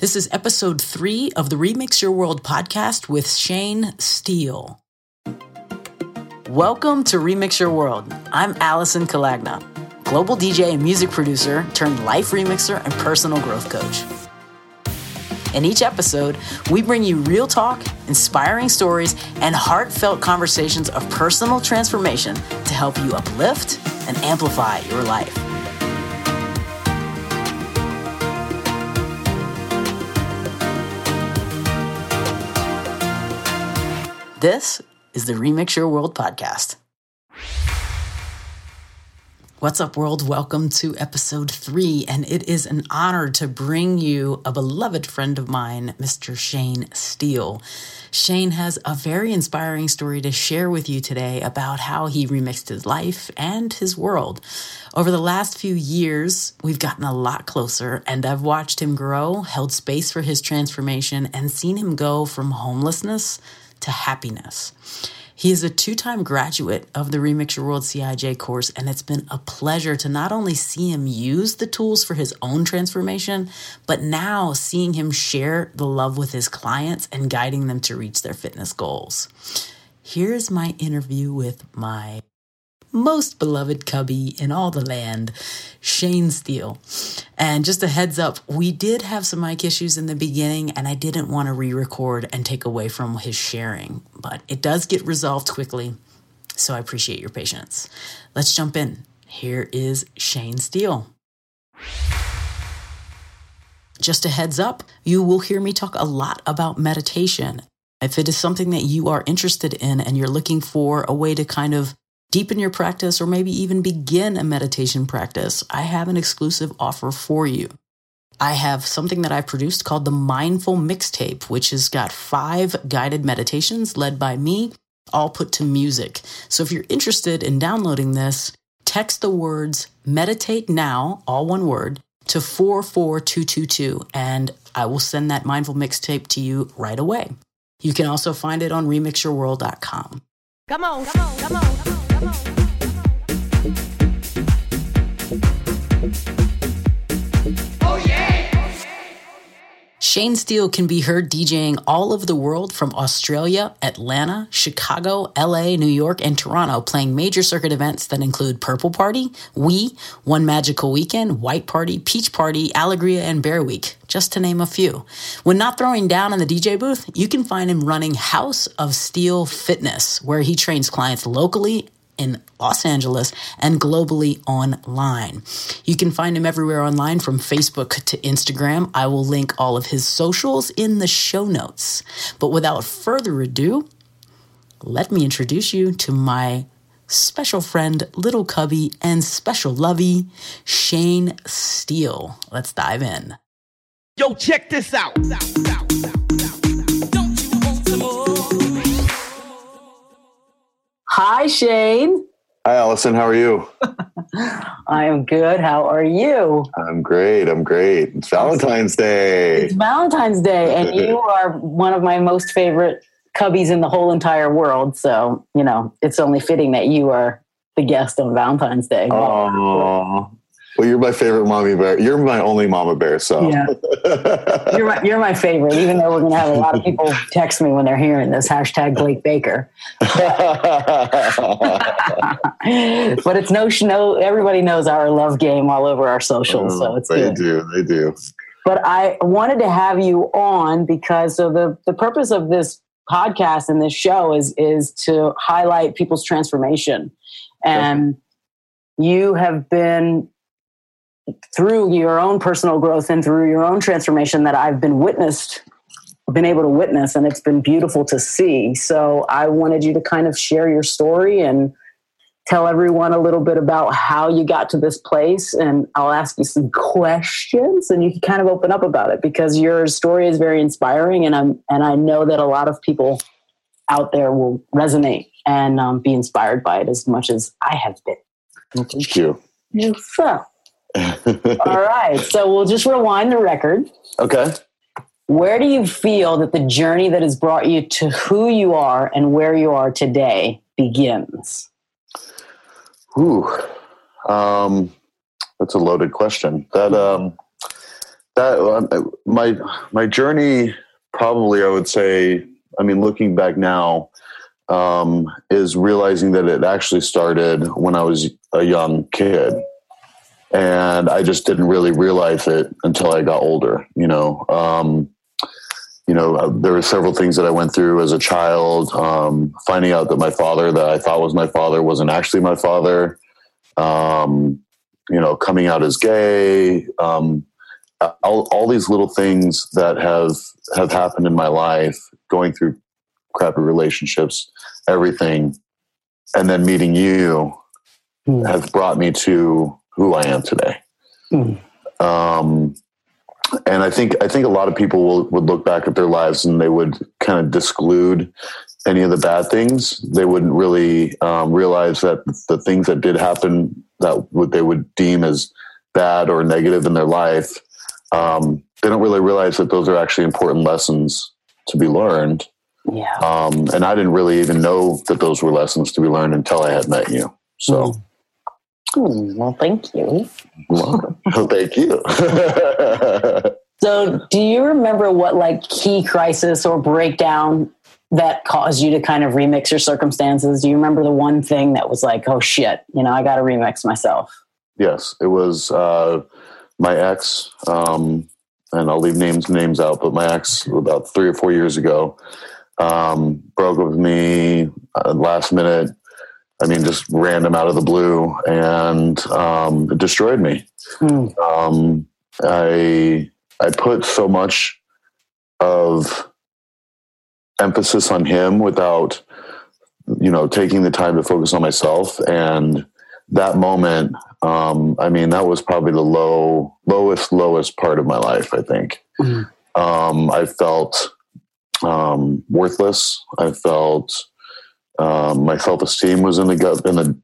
This is episode three of the Remix Your World podcast with Shane Steele. Welcome to Remix Your World. I'm Allison Kalagna, global DJ and music producer turned life remixer and personal growth coach. In each episode, we bring you real talk, inspiring stories, and heartfelt conversations of personal transformation to help you uplift and amplify your life. This is the Remix Your World podcast. What's up, world? Welcome to episode three, and it is an honor to bring you a beloved friend of mine, Mr. Shane Steele. Shane has a very inspiring story to share with you today about how he remixed his life and his world. Over the last few years, we've gotten a lot closer, and I've watched him grow, held space for his transformation, and seen him go from homelessness to happiness. He is a two time graduate of the Remix Your World CIJ course, and it's been a pleasure to not only see him use the tools for his own transformation, but now seeing him share the love with his clients and guiding them to reach their fitness goals. Here's my interview with my most beloved cubby in all the land, Shane Steele. And just a heads up, we did have some mic issues in the beginning, and I didn't want to re record and take away from his sharing, but it does get resolved quickly. So I appreciate your patience. Let's jump in. Here is Shane Steele. Just a heads up, you will hear me talk a lot about meditation. If it is something that you are interested in and you're looking for a way to kind of deepen your practice, or maybe even begin a meditation practice, I have an exclusive offer for you. I have something that I produced called the Mindful Mixtape, which has got five guided meditations led by me, all put to music. So if you're interested in downloading this, text the words meditate now, all one word, to 44222, and I will send that Mindful Mixtape to you right away. You can also find it on remixyourworld.com. Come on, come on, come on, come on. Shane Steele can be heard DJing all over the world from Australia, Atlanta, Chicago, LA, New York, and Toronto, playing major circuit events that include Purple Party, We, One Magical Weekend, White Party, Peach Party, Alegria, and Bear Week, just to name a few. When not throwing down in the DJ booth, you can find him running House of Steel Fitness, where he trains clients locally in Los Angeles and globally online. You can find him everywhere online from Facebook to Instagram. I will link all of his socials in the show notes. But without further ado, let me introduce you to my special friend, little cubby, and special lovey, Shane Steele. Let's dive in. Yo, check this out. Hi, Shane. Hi, Allison. How are you? I am good. How are you? I'm great. I'm great. It's Valentine's Day. It's Valentine's Day, and you are one of my most favorite cubbies in the whole entire world. So, you know, it's only fitting that you are the guest on Valentine's Day. Oh, well, you're my favorite mommy bear. You're my only mama bear. So yeah, you're my you're my favorite. Even though we're going to have a lot of people text me when they're hearing this hashtag Blake Baker. but it's no no. Everybody knows our love game all over our socials, so mm, it's they good. do. They do. But I wanted to have you on because so the the purpose of this podcast and this show is is to highlight people's transformation and. You have been through your own personal growth and through your own transformation that I've been witnessed, been able to witness, and it's been beautiful to see. So I wanted you to kind of share your story and tell everyone a little bit about how you got to this place. And I'll ask you some questions and you can kind of open up about it because your story is very inspiring. And I'm, and I know that a lot of people out there will resonate and um, be inspired by it as much as I have been. Thank you. So, all right. So we'll just rewind the record. Okay. Where do you feel that the journey that has brought you to who you are and where you are today begins? Ooh, um, that's a loaded question. That um, that um, my my journey probably I would say I mean looking back now um, is realizing that it actually started when I was a young kid and I just didn't really realize it until I got older you know um, you know uh, there were several things that I went through as a child um, finding out that my father that I thought was my father wasn't actually my father um, you know coming out as gay um, all, all these little things that have have happened in my life going through crappy relationships everything and then meeting you Mm. have brought me to who i am today Mm. um, and i think i think a lot of people will, would look back at their lives and they would kind of disclude any of the bad things they wouldn't really um, realize that the things that did happen that would they would deem as bad or negative in their life um, they don't really realize that those are actually important lessons to be learned. Yeah. Um, and I didn't really even know that those were lessons to be learned until I had met you. So, Hmm, well, thank you. well, thank you. So, do you remember what like key crisis or breakdown that caused you to kind of remix your circumstances? Do you remember the one thing that was like, oh shit, you know, I got to remix myself? yes, it was uh, my ex, um, and I'll leave names names out, but my ex about three or four years ago um, broke up with me uh, last minute. I mean, just random out of the blue, and um, it destroyed me. Hmm. um, I I put so much of emphasis on him without you know taking the time to focus on myself and that moment um, I mean that was probably the low lowest lowest part of my life I think um, I felt um, worthless I felt um, my self esteem was in the gut in the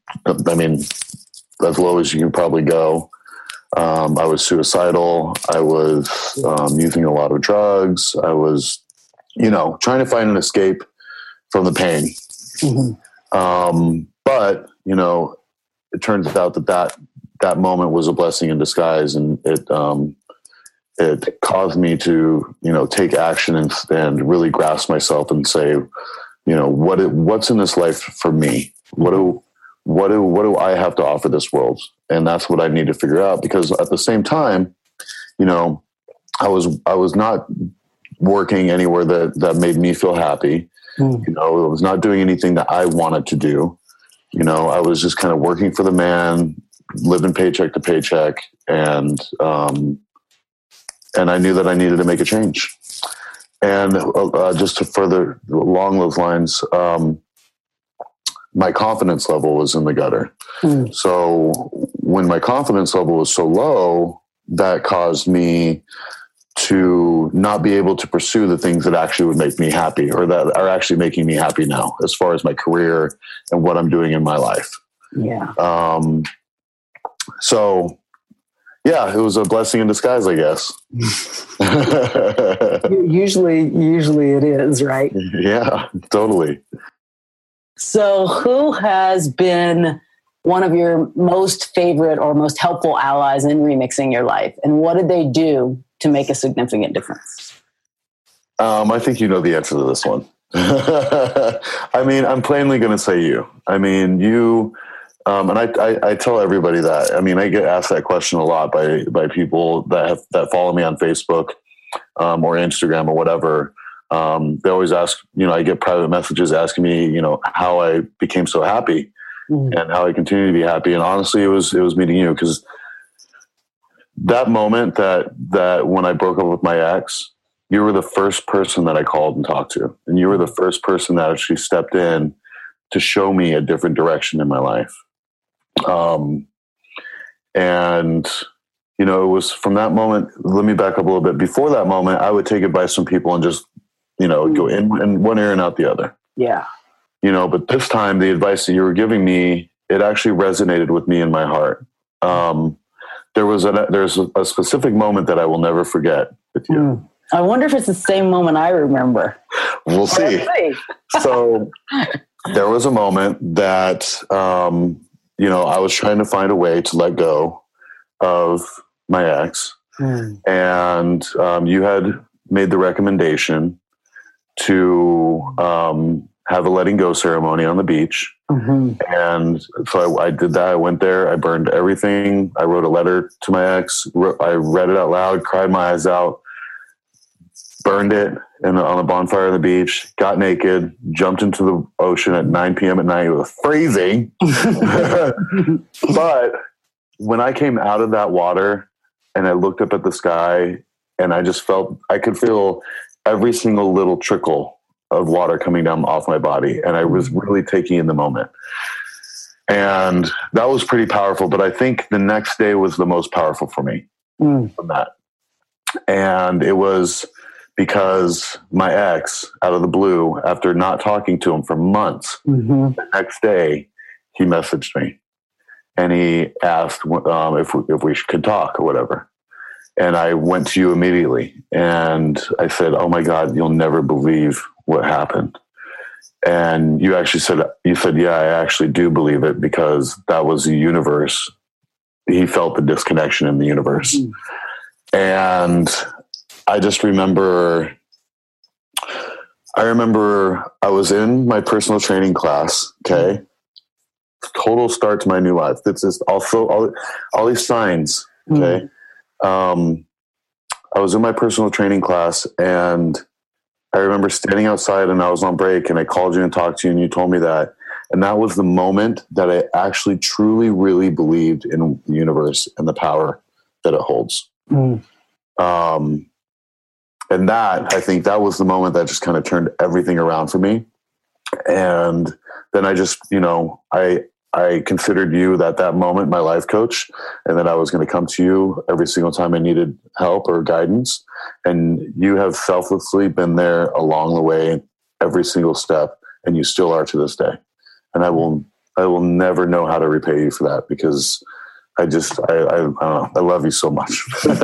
I mean as low as you can probably go um, I was suicidal. I was um, using a lot of drugs. I was, you know, trying to find an escape from the pain. Mhm. Um, but you know, it turns out that that that moment was a blessing in disguise, and it um, it caused me to you know take action and, and really grasp myself and say, you know, what it, what's in this life for me? What do what do what do I have to offer this world? And that's what I need to figure out because at the same time, you know, I was I was not working anywhere that that made me feel happy. Hmm. You know, I was not doing anything that I wanted to do. You know, I was just kind of working for the man, living paycheck to paycheck, and um, and I knew that I needed to make a change. And uh, uh, just to further along those lines, um, my confidence level was in the gutter. Hmm. So when my confidence level was so low, that caused me to not be able to pursue the things that actually would make me happy or that are actually making me happy now as far as my career and what I'm doing in my life. Yeah. Um, so yeah, it was a blessing in disguise, I guess. Usually, usually it is, right? yeah, totally. So, who has been one of your most favorite or most helpful allies in remixing your life? And what did they do to make a significant difference? Um, I think you know the answer to this one. I mean, I'm plainly going to say you. I mean, you, um, and I, I, I tell everybody that. I mean, I get asked that question a lot by by people that have, that follow me on Facebook um, or Instagram or whatever. Um, they always ask, you know, I get private messages asking me, you know, how I became so happy Mhm. and how I continue to be happy. And honestly, it was it was meeting you because that moment that that when I broke up with my ex, you were the first person that I called and talked to, and you were the first person that actually stepped in to show me a different direction in my life. Um, and you know, it was from that moment. Let me back up a little bit. Before that moment, I would take advice from people and just, you know, go in, in one ear and out the other Yeah. you know but this time the advice that you were giving me it actually resonated with me in my heart um, there was a there's a, specific moment that i will never forget with you Mm. I wonder if it's the same moment I remember. we'll see see. so there was a moment that um, you know i was trying to find a way to let go of my ex mm. and um, you had made the recommendation to um, have a letting go ceremony on the beach. Mm-hmm. And so I, I, did that. I went there. I burned everything. I wrote a letter to my ex. I read it out loud, cried my eyes out, burned it in, on a bonfire on the beach, got naked, jumped into the ocean at 9 p.m. at night. It was freezing. but when I came out of that water and I looked up at the sky and I just felt, I could feel every single little trickle of water coming down off my body. And I was really taking in the moment. And that was pretty powerful. But I think the next day was the most powerful for me mm. from that. And it was because my ex, out of the blue, after not talking to him for months, mm-hmm. the next day he messaged me and he asked um, if we, if we could talk or whatever. And I went to you immediately and I said, "Oh my God, you'll never believe what happened." And you actually said, "You said, yeah, I actually do believe it because that was the universe." He felt the disconnection in the universe, mm-hmm. and I just remember I remember I was in my personal training class, okay? Total start to my new life. It's just also all, all these signs, okay? Mm. Um, I was in my personal training class and I remember standing outside and I was on break and I called you and talked to you and you told me that. And that was the moment that I actually truly, really believed in the universe and the power that it holds. Mm. Um, and that i think that was the moment that just kind of turned everything around for me. And then i just you know i i considered you at that moment my life coach and then i was going to come to you every single time i needed help or guidance. And you have selflessly been there along the way every single step and you still are to this day. And i will i will never know how to repay you for that because I just, I, I, uh, I love you so much. I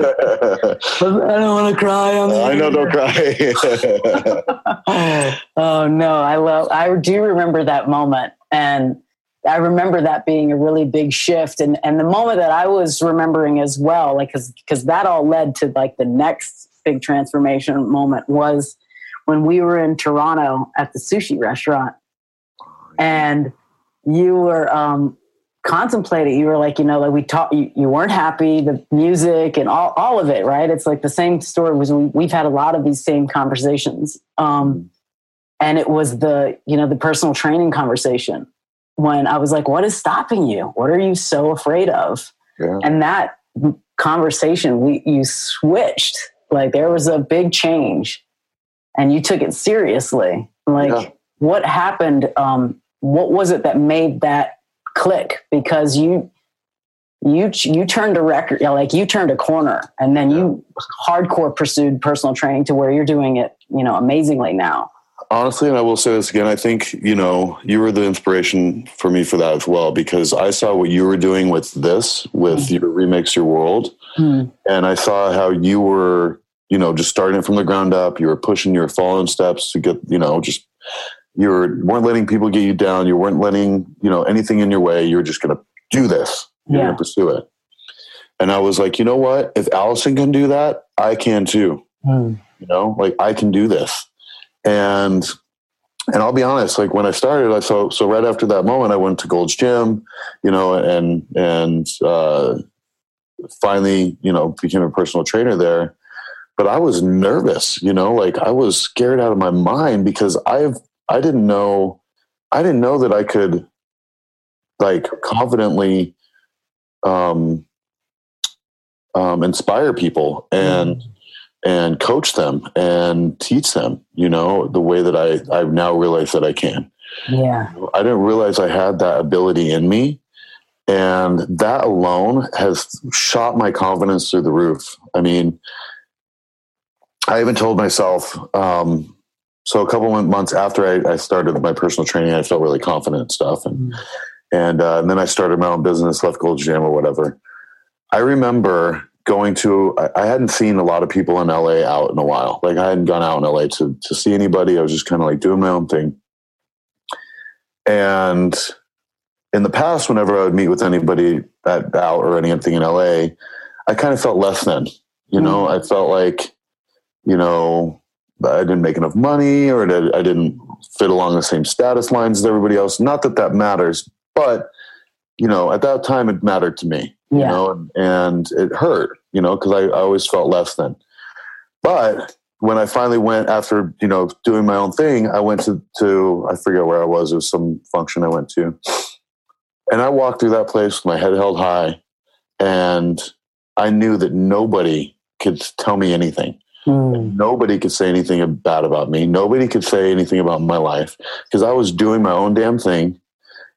don't want to cry. On I know, don't cry. oh no, I love. I do remember that moment, and I remember that being a really big shift, and and the moment that I was remembering as well, like because because that all led to like the next big transformation moment was when we were in Toronto at the sushi restaurant, and you were um, contemplate it you were like you know like we talked you, you weren't happy the music and all, all of it right? It's like the same story was we, we've had a lot of these same conversations um, and it was the you know the personal training conversation when i was like what is stopping you? What are you so afraid of? Yeah. and that conversation we you switched. Like there was a big change and you took it seriously. Like yeah. what happened um, what was it that made that click because you you you turned a record you know, like you turned a corner and then you hardcore pursued personal training to where you're doing it you know amazingly now honestly and i will say this again i think you know you were the inspiration for me for that as well because i saw what you were doing with this with mm. your remix your world mm. and i saw how you were you know just starting from the ground up you were pushing your fallen steps to get you know just you weren't letting people get you down. You weren't letting you know anything in your way. You were just going to do this. You're yeah. going to pursue it. And I was like, you know what? If Allison can do that, I can too. Mm. You know, like I can do this. And and I'll be honest, like when I started, I so so right after that moment, I went to Gold's Gym, you know, and and uh, finally, you know, became a personal trainer there. But I was nervous, you know, like I was scared out of my mind because I've I didn't know I didn't know that I could like confidently um, um, inspire people and mm. and coach them and teach them. You know the way that I I now realize that I can. Yeah, I didn't realize I had that ability in me, and that alone has shot my confidence through the roof. I mean, I even told myself. Um, so a couple months after I, I, started my personal training, I felt really confident and stuff, and mm. and, uh, and then I started my own business, left Gold's Gym or whatever. I remember going to I, I hadn't seen a lot of people in LA out in a while. Like I hadn't gone out in LA to to see anybody. I was just kind of like doing my own thing. And in the past, whenever I would meet with anybody at out or anything in LA, I kind of felt less than You know, I felt like, you know, I didn't make enough money or I didn't fit along the same status lines as everybody else. Not that that matters, but you know, at that time it mattered to me. You Yeah. know, and, and it hurt. You know, because I, I always felt less than. But when I finally went after you know doing my own thing, I went to to I forget where I was. It was some function I went to, and I walked through that place with my head held high, and I knew that nobody could tell me anything. Mm. Nobody could say anything bad about me. Nobody could say anything about my life because I was doing my own damn thing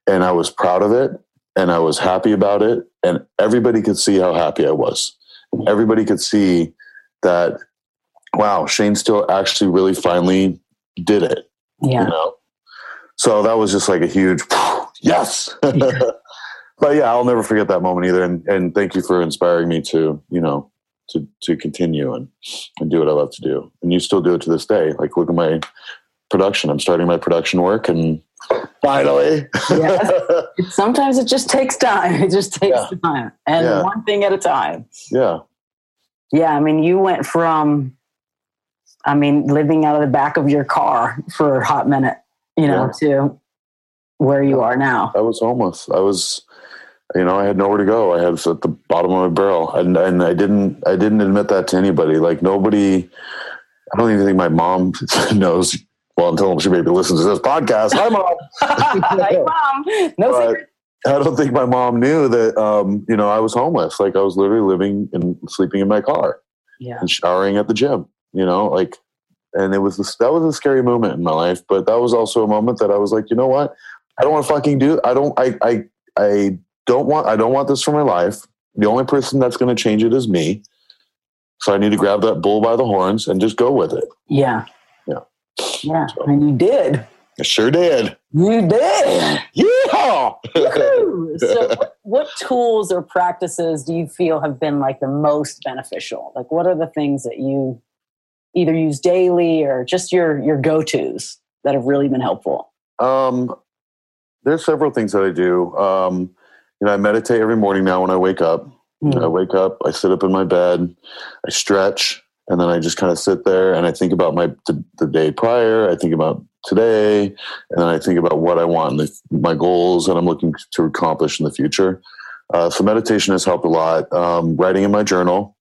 and I was proud of it and I was happy about it. And everybody could see how happy I was. Everybody could see that, wow, Shane still actually really finally did it. Yeah. You know? So that was just like a huge yes. but yeah, I'll never forget that moment either. And, and thank you for inspiring me to, you know, to, to continue and, and do what I love to do. And you still do it to this day. Like look at my production. I'm starting my production work and finally. Yes. Sometimes it just takes time. It just takes Yeah. time, and Yeah. one thing at a time. yeah. Yeah, I mean, you went from, I mean, living out of the back of your car for a hot minute, you know, to where you are now. I was homeless. I was, you know, I had nowhere to go. I had at the bottom of my barrel, and and I didn't I didn't admit that to anybody. Like nobody. I don't even think my mom knows. Well, until she maybe listens to this podcast. Hi, mom. hey, mom, no But secret. I don't think my mom knew that. Um, you know, I was homeless. Like I was literally living and sleeping in my car Yeah, and showering at the gym. You know, like, and it was this, that was a scary moment in my life. But that was also a moment that I was like, you know what? I don't want to fucking do. I don't. I. I. I don't want. I don't want this for my life. The only person that's going to change it is me. So I need to grab that bull by the horns and just go with it. yeah, Yeah. yeah. And you did. I sure did. You did. Yeehaw! Woo! so, what, what tools or practices do you feel have been like the most beneficial? Like, what are the things that you either use daily or just your your go tos that have really been helpful? Um, there's several things that I do. Um, you know, I meditate every morning now when I wake up. Hmm. I wake up, I sit up in my bed, I stretch, and then I just kind of sit there and I think about my the, the day prior. I think about today, and then I think about what I want, the, my goals that I'm looking to accomplish in the future. Uh, so meditation has helped a lot. Um, writing in my journal.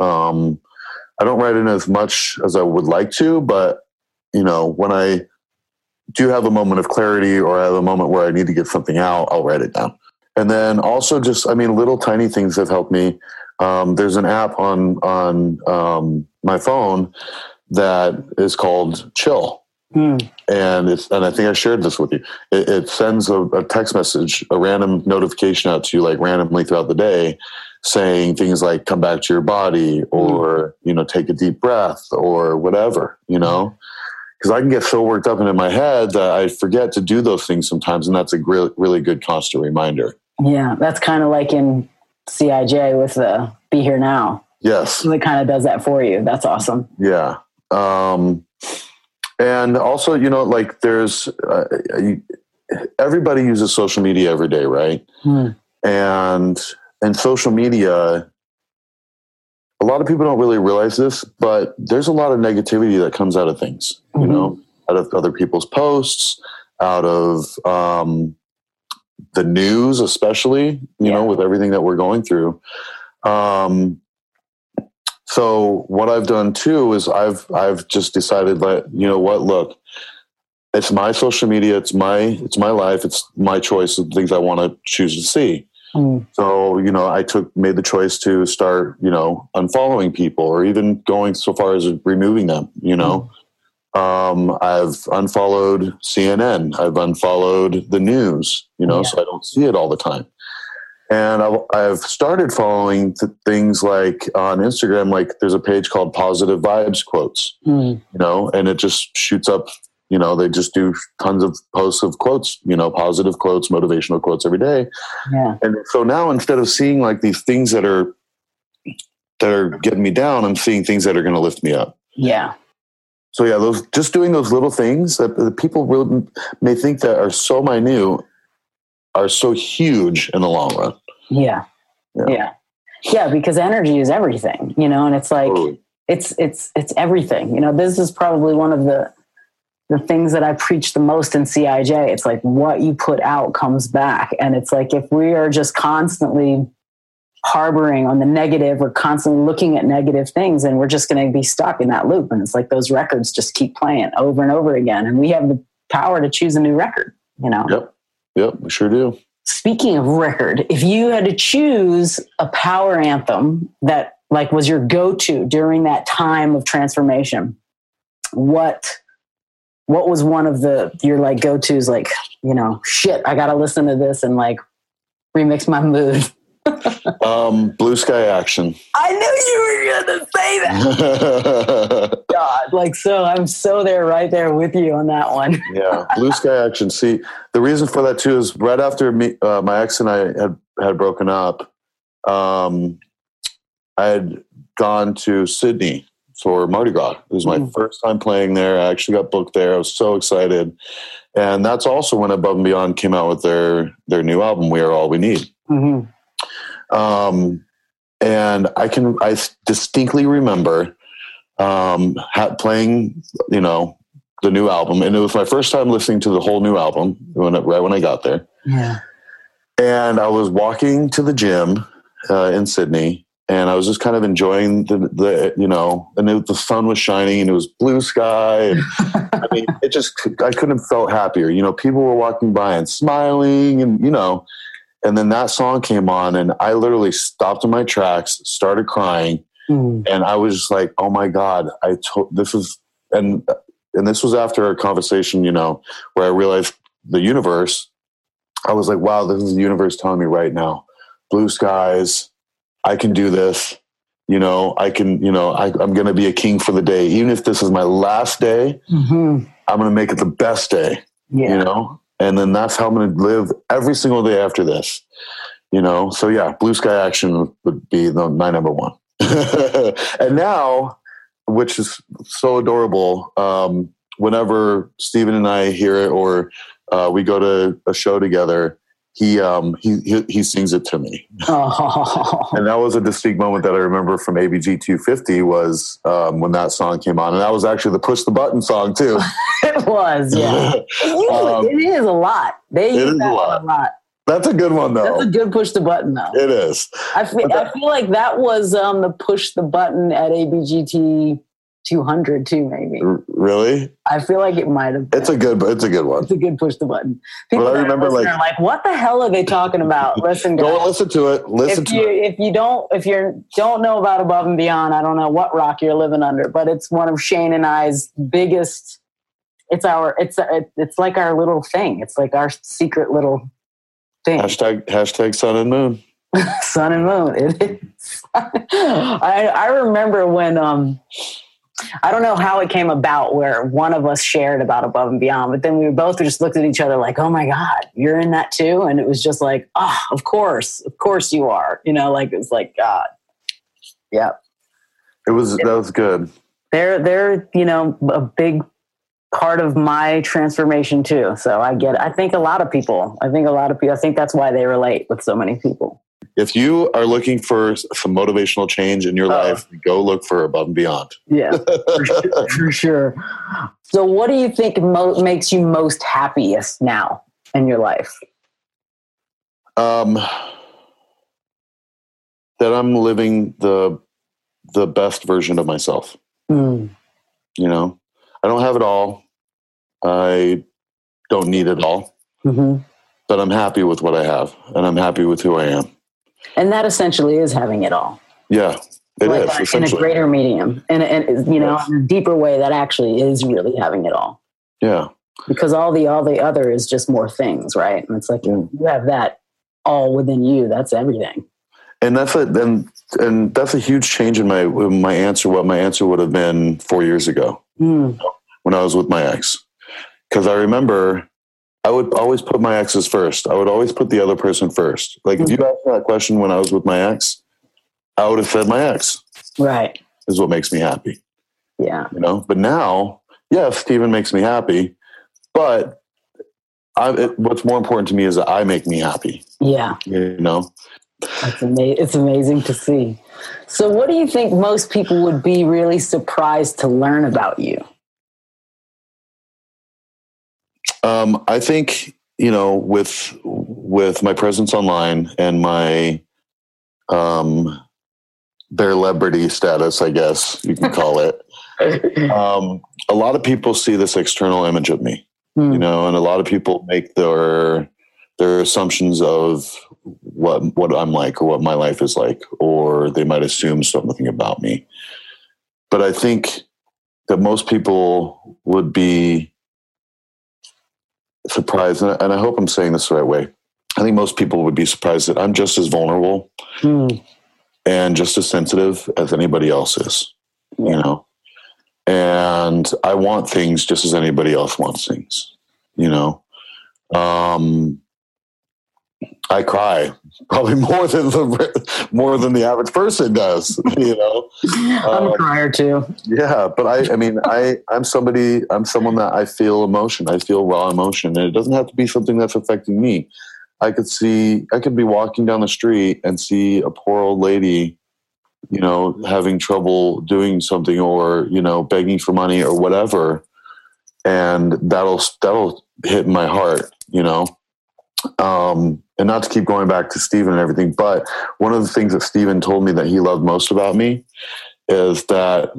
Um, I don't write in as much as I would like to, but you know, when I do have a moment of clarity or I have a moment where I need to get something out, I'll write it down. And then also just, I mean, little tiny things have helped me. Um, there's an app on on um, my phone that is called Chill, Hmm. and it's and I think I shared this with you. It, it sends a, a text message, a random notification out to you, like randomly throughout the day, saying things like "come back to your body" or you know, take a deep breath or whatever. You know, because I can get so worked up into my head that I forget to do those things sometimes, and that's a really really good constant reminder. Yeah, that's kind of like in CIJ with the Be Here Now. Yes. It kind of does that for you. That's awesome. Yeah. Um, and also, you know, like there's uh, you, everybody uses social media every day, right? Hmm. And and social media, a lot of people don't really realize this, but there's a lot of negativity that comes out of things. You Mhm. know, out of other people's posts, out of um, the news, especially. You know, with everything that we're going through. Um, so what I've done too is I've I've just decided that you know what, look, it's my social media, it's my it's my life, it's my choice of things I want to choose to see. Hmm. So you know, I took made the choice to start you know unfollowing people or even going so far as removing them. You know, um, I've unfollowed CNN, I've unfollowed the news. You know, Yeah. so I don't see it all the time. And I've, I've started following th- things like on Instagram, like there's a page called Positive Vibes Quotes, Hmm. you know, and it just shoots up, you know, they just do tons of posts of quotes, you know, positive quotes, motivational quotes every day. Yeah. And so now instead of seeing like these things that are, that are getting me down, I'm seeing things that are going to lift me up. Yeah. So yeah, those just doing those little things that the people really may think that are so minute are so huge in the long run. Yeah. Yeah. Yeah. Yeah, because energy is everything, you know, and it's like Totally. it's it's it's everything. You know, this is probably one of the the things that I preach the most in CIJ. It's like what you put out comes back. And it's like if we are just constantly harboring on the negative we're constantly looking at negative things and we're just going to be stuck in that loop and it's like those records just keep playing over and over again and we have the power to choose a new record you know Yep. Yep. We sure do. speaking of record if you had to choose a power anthem that like was your go-to during that time of transformation what what was one of the your like go-to's like you know shit i gotta listen to this and like remix my mood Um, blue sky action. i knew you were gonna say that god like so i'm so there right there with you on that one yeah, blue sky action. See, the reason for that too is right after me, uh, my ex and I had had broken up. Um, I had gone to Sydney for Mardi Gras. It was my Mm. first time playing there. I actually got booked there. I was so excited, and that's also when Above and Beyond came out with their their new album, "We Are All We Need." Mhm. Um, and I can I distinctly remember um, ha- playing, you know, the new album, and it was my first time listening to the whole new album when right when I got there, yeah. And I was walking to the gym uh, in Sydney, and I was just kind of enjoying the, the you know, and it, the sun was shining, and it was blue sky, and I mean, it just I couldn't have felt happier. You know, people were walking by and smiling, and you know, and then that song came on, and I literally stopped in my tracks, started crying, Mm. and I was just like, "Oh my god, I told this is," and and this was after a conversation, you know, where I realized the universe. I was like, "Wow, this is the universe telling me right now, blue skies, I can do this." You know, I can. You know, I, I'm going to be a king for the day, even if this is my last day. Mhm. I'm going to make it the best day yeah you know and then that's how i'm going to live every single day after this you know? So yeah blue sky action would be the, my number one. And now which is so adorable um, whenever Stephen and i hear it or uh, we go to a show together he, um, he he he sings it to me oh. and that was a distinct moment that I remember from ABGT 250 was um, when that song came on, and that was actually the push the button song too. it was yeah It usually- Um, it is a lot. They it use is a that one lot. a lot. That's a good one though. That's a good push the button though. It is. I feel, I feel like that was um, the push the button at ABGT 200 too. Maybe really? I feel like it might have. Been. It's a good. It's a good one. It's a good push the button. Well, I remember, like- are like, what the hell are they talking about? Listen, Go guys. listen to it. Listen If to you it. if you don't if you don't know about Above and Beyond, I don't know what rock you're living under, but it's one of Shane and I's biggest. It's our it's it's like our little thing. It's like our secret little thing. Hashtag hashtag sun and moon. sun and moon. It is. I I remember when um I don't know how it came about where one of us shared about above and beyond, but then we both just looked at each other like, "Oh my god, you're in that too!" And it was just like, "Oh, of course, of course you are." You know, like it's like God. Yeah, It was that was good. they're they're you know a big part of my transformation too. So I get. It. I think a lot of people. I think a lot of people. I think that's why they relate with so many people. If you are looking for some motivational change in your Oh. life, go look for above and beyond. Yeah, for sure, for sure. So, what do you think mo- makes you most happiest now in your life? Um, that I'm living the the best version of myself. Mm, You know, I don't have it all. I don't need it all, hmm but I'm happy with what I have, and I'm happy with who I am. And that essentially is having it all. Yeah, it is Like, in a greater medium, and and you know, in a deeper way, that actually is really having it all. yeah, Because all the all the other is just more things, right? And it's like Yeah. you have that all within you. That's everything. and that's a and and that's a huge change in my my answer. What my answer would have been four years ago Mm, when I was with my ex, because I remember I would always put my exes first. I would always put the other person first. Like if you hmm. asked me that question when I was with my ex, I would have said my ex right. is what makes me happy. Yeah. You know, but now, yes, Steven makes me happy, but I, it, what's more important to me is that I make me happy. Yeah. You know, That's ama- it's amazing to see. So, what do you think most people would be really surprised to learn about you? Um, I think you know with with my presence online and my um, celebrity status, I guess you can call it. um, a lot of people see this external image of me, Hmm. you know, and a lot of people make their their assumptions of what what I'm like or what my life is like, or they might assume something about me. But I think that most people would be surprised, and I- and I hope I'm saying this the right way. I think most people would be surprised that I'm just as vulnerable Hmm. and just as sensitive as anybody else is, you know. And I want things just as anybody else wants things, you know. Um, I cry probably more than the more than the average person does, you know. I'm a Um, crier too. yeah, but I, I mean, I, I'm somebody, I'm someone that I feel emotion. I feel raw emotion, and it doesn't have to be something that's affecting me. I could see, I could be walking down the street and see a poor old lady, you know, having trouble doing something, or you know, begging for money or whatever, and that'll that'll hit my heart, you know. Um, and not to keep going back to Stephen and everything, but one of the things that Stephen told me that he loved most about me is that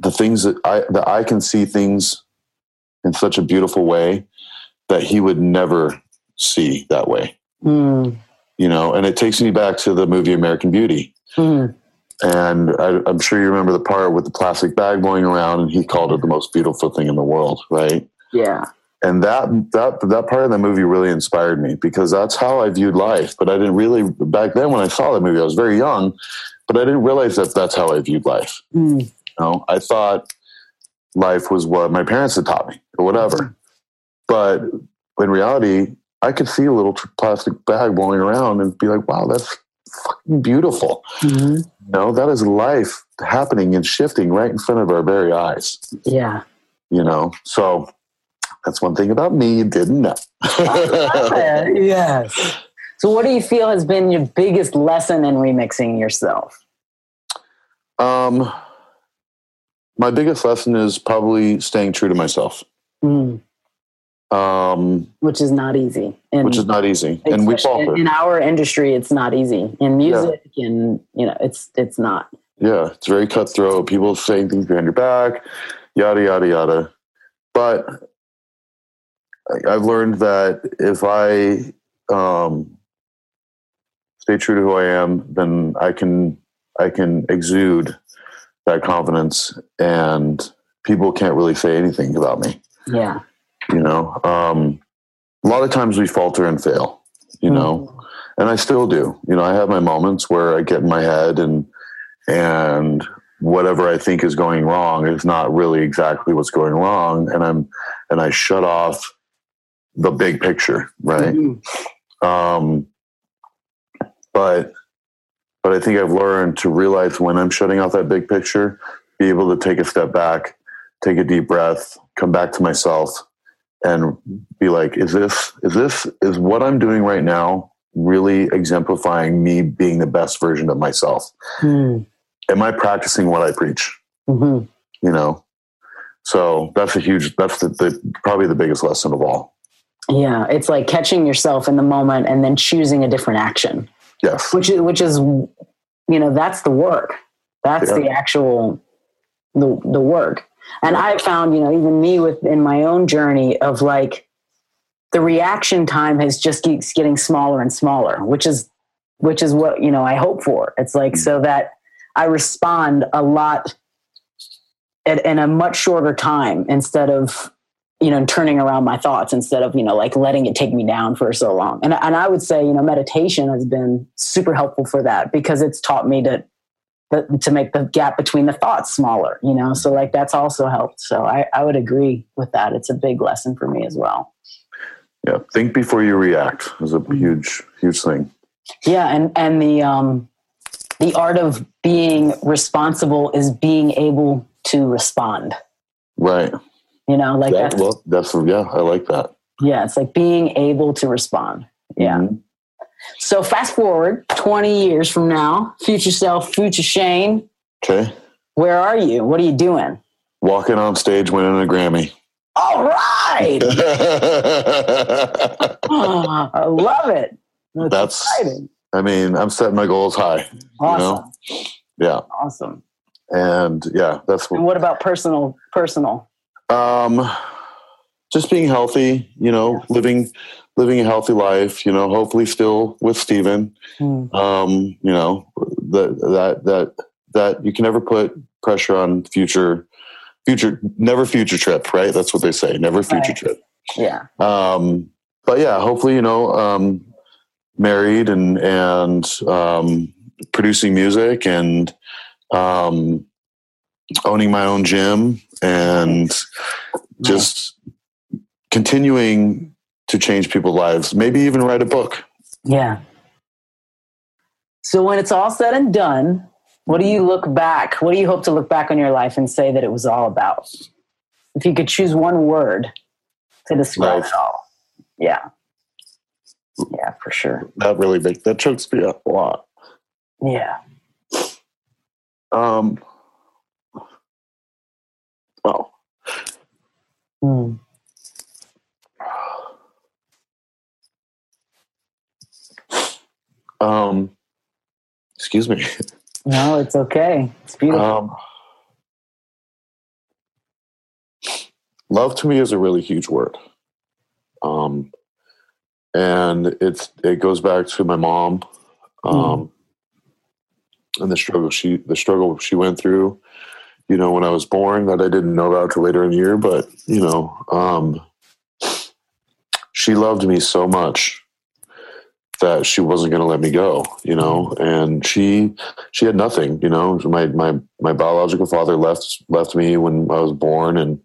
the things that I that I can see things in such a beautiful way that he would never see that way. Hmm. You know, and it takes me back to the movie American Beauty. Hmm. And I, I'm sure you remember the part with the plastic bag blowing around, and he called it the most beautiful thing in the world, right? Yeah. And that that that part of the movie really inspired me because that's how I viewed life. But I didn't really back then when I saw that movie, I was very young, but I didn't realize that that's how I viewed life. Hmm. You know, I thought life was what my parents had taught me or whatever. But in reality, I could see a little plastic bag blowing around and be like, wow, that's fucking beautiful. Mhm. You know, that is life happening and shifting right in front of our very eyes, Yeah. you know? So that's one thing about me you didn't know. yes. So, what do you feel has been your biggest lesson in remixing yourself? um, my biggest lesson is probably staying true to myself, Hmm. um, Which is not easy. And which is not easy. And we fall in, in our industry, it's not easy. In music, and you know, it's it's not. Yeah, it's very cutthroat. People saying things behind your back, yada yada yada. But I've learned that if I um, stay true to who I am, then I can I can exude that confidence, and people can't really say anything about me. Yeah. You know, um, a lot of times we falter and fail. You know, and I still do. You know, I have my moments where I get in my head and and whatever I think is going wrong is not really exactly what's going wrong, and I'm and I shut off the big picture, right? Mhm. Um, but but I think I've learned to realize when I'm shutting off that big picture, be able to take a step back, take a deep breath, come back to myself, and be like, is this is this is what I'm doing right now really exemplifying me being the best version of myself? Hmm. Am I practicing what I preach? Mhm. You know. So that's a huge. That's the, the probably the biggest lesson of all. Yeah, it's like catching yourself in the moment and then choosing a different action, Yes. which is which is you know that's the work. That's Yeah. the actual the the work. And I found you know even me within my own journey of like the reaction time has just keeps getting smaller and smaller, which is which is what you know I hope for. It's like so mm-hmm. that I respond a lot at, in a much shorter time instead of you know turning around my thoughts instead of you know like letting it take me down for so long and, and i would say you know meditation has been super helpful for that because it's taught me to to make the gap between the thoughts smaller you know so like that's also helped so I, I would agree with that it's a big lesson for me as well Yeah. Think before you react is a huge huge thing. yeah and and the um the art of being responsible is being able to respond Right. You know like that, that's well, that's yeah. I like that. yeah it's like being able to respond yeah Mhm. So fast forward 20 years from now, future self, future Shane, Okay. where are you? What are you doing? Walking on stage, winning a Grammy. All right. Oh, I love it. That's, That's- exciting. I mean, I'm setting my goals high. Awesome. Yeah. Awesome. And yeah, that's what. And what about personal? Personal. Um just being healthy, you know, living living a healthy life, you know, hopefully still with Steven. Hmm. Um, you know, that that that that you can never put pressure on future future never future trip, right? That's what they say. Never future Right. trip. Yeah. um, but yeah, hopefully, you know, um, married and and um, producing music and um, owning my own gym and just continuing to change people's lives. Maybe even write a book. Yeah. So when it's all said and done, what do you look back? What do you hope to look back on your life and say that it was all about? If you could choose one word to describe Life. it all. Yeah. Yeah, for sure. That really big. That chokes me up a lot. Yeah. Um, well, Hmm. um, excuse me. No, it's okay. It's beautiful. Um, love to me is a really huge word. Um, and it's it goes back to my mom, um, and the struggle she the struggle she went through. You know, when I was born, that I didn't know about till later in the year, but you know, um, she loved me so much that she wasn't going to let me go. You know, and she she had nothing. You know, my my my biological father left left me when I was born, and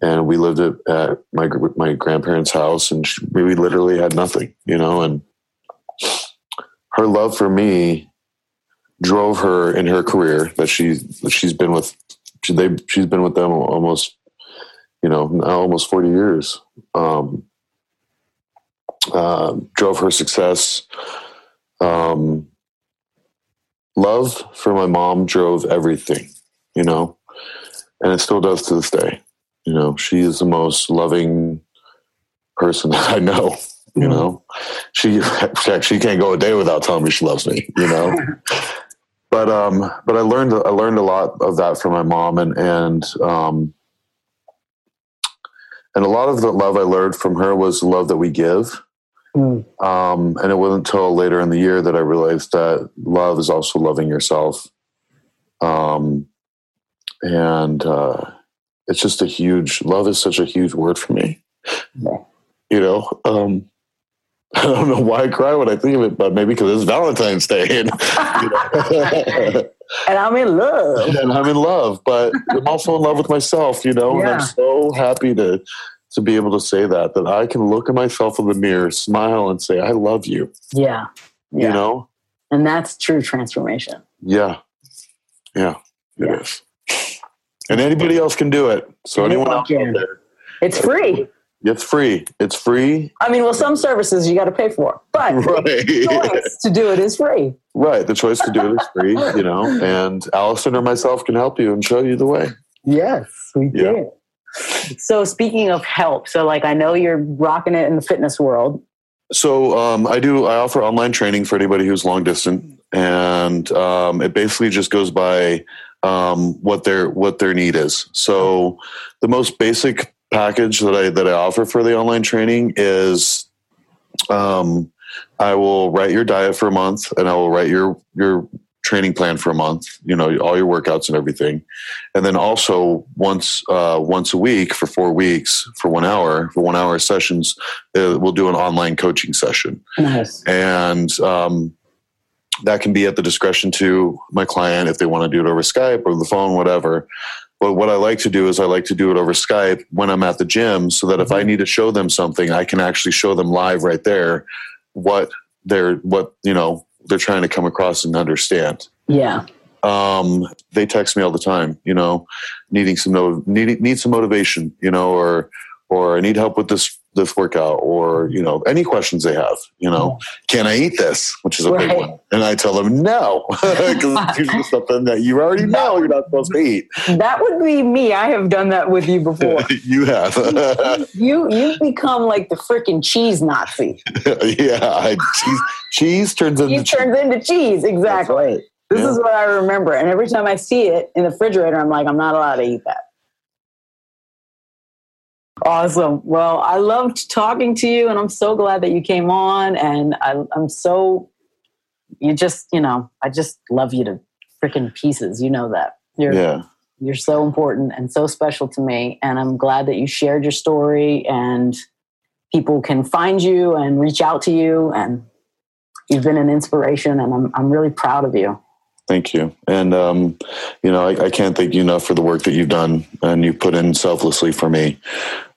and we lived at, at my my grandparents' house, and she, we literally had nothing. You know, and her love for me drove her in her career that she that she's been with. She, they she's been with them almost, you know, now almost forty years. Um, uh, drove her success. Um, love for my mom drove everything, you know, and it still does to this day. You know, she is the most loving person that I know. You know, she she can't go a day without telling me she loves me. You know, but um, but I learned I learned a lot of that from my mom, and and um, and a lot of the love I learned from her was love that we give. Hmm. Um, and it wasn't until later in the year that I realized that love is also loving yourself. Um, and uh, it's just a huge love is such a huge word for me. Yeah. You know, um, I don't know why I cry when I think of it, but maybe because it's Valentine's Day and, And I'm in love. and I'm in love, but I'm also in love with myself, you know, and I'm so happy to to be able to say that that I can look at myself in the mirror, smile, and say, "I love you." Yeah. Yeah. You know, And that's true transformation. Yeah. Yeah. it Yeah. is. And anybody else can do it. So anyone Anyone else can. out there, It's free. It's free. It's free. I mean, well, some services you got to pay for, but the choice to do it is free. right. The choice to do it is free, you know, and Allison or myself can help you and show you the way. Yes, we Yeah. did. So speaking of help, so like I know you're rocking it in the fitness world. So um, I do. I offer online training for anybody who's long distance, and um, it basically just goes by um, what their what their need is. So the most basic package that I that I offer for the online training is um, I will write your diet for a month, and I will write your your training plan for a month. You know, all your workouts and everything, and then also once uh, once a week for four weeks for one hour for one hour sessions, uh, we'll do an online coaching session, Nice. and um, that can be at the discretion to my client if they want to do it over Skype or the phone, whatever. But what I like to do is I like to do it over Skype when I'm at the gym, so that if I need to show them something, I can actually show them live right there what they're what you know they're trying to come across and understand Yeah. um, they text me all the time, you know, needing some no, need, need some motivation, you know, or or I need help with this this workout or you know any questions they have you know can i eat this which is a big one and i tell them no because it's usually something that you already know you're not supposed to eat That would be me. I have done that with you before. you have you you've become like the freaking cheese Nazi. yeah I, cheese, cheese turns into Cheese turns into cheese. Exactly. right. This Yeah. is what I remember. And every time I see it in the refrigerator, I'm like, I'm not allowed to eat that. Awesome. Well, I loved talking to you, and I'm so glad that you came on. And I, I'm so, you just, you know, I just love you to freaking pieces. You know that. You're, yeah you're so important and so special to me. And I'm glad that you shared your story and people can find you and reach out to you. And you've been an inspiration, and I'm, I'm really proud of you. Thank you. And, um, you know, I, I can't thank you enough for the work that you've done and you put in selflessly for me.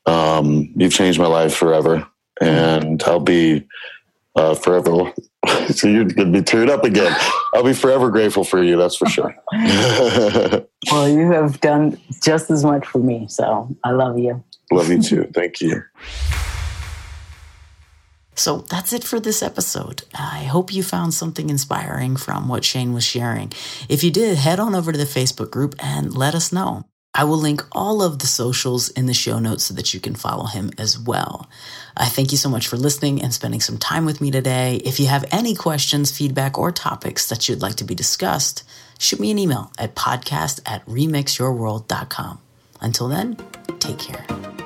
Um, you've changed my life forever and I'll be uh, forever. so you're going to be teared up again. I'll be forever grateful for you. That's for sure. Well, you have done just as much for me. So I love you. Love you too. Thank you. So that's it for this episode. I hope you found something inspiring from what Shane was sharing. If you did, head on over to the Facebook group and let us know. I will link all of the socials in the show notes so that you can follow him as well. I thank you so much for listening and spending some time with me today. If you have any questions, feedback, or topics that you'd like to be discussed, shoot me an email at podcast at remixyourworld.com. Until then, take care.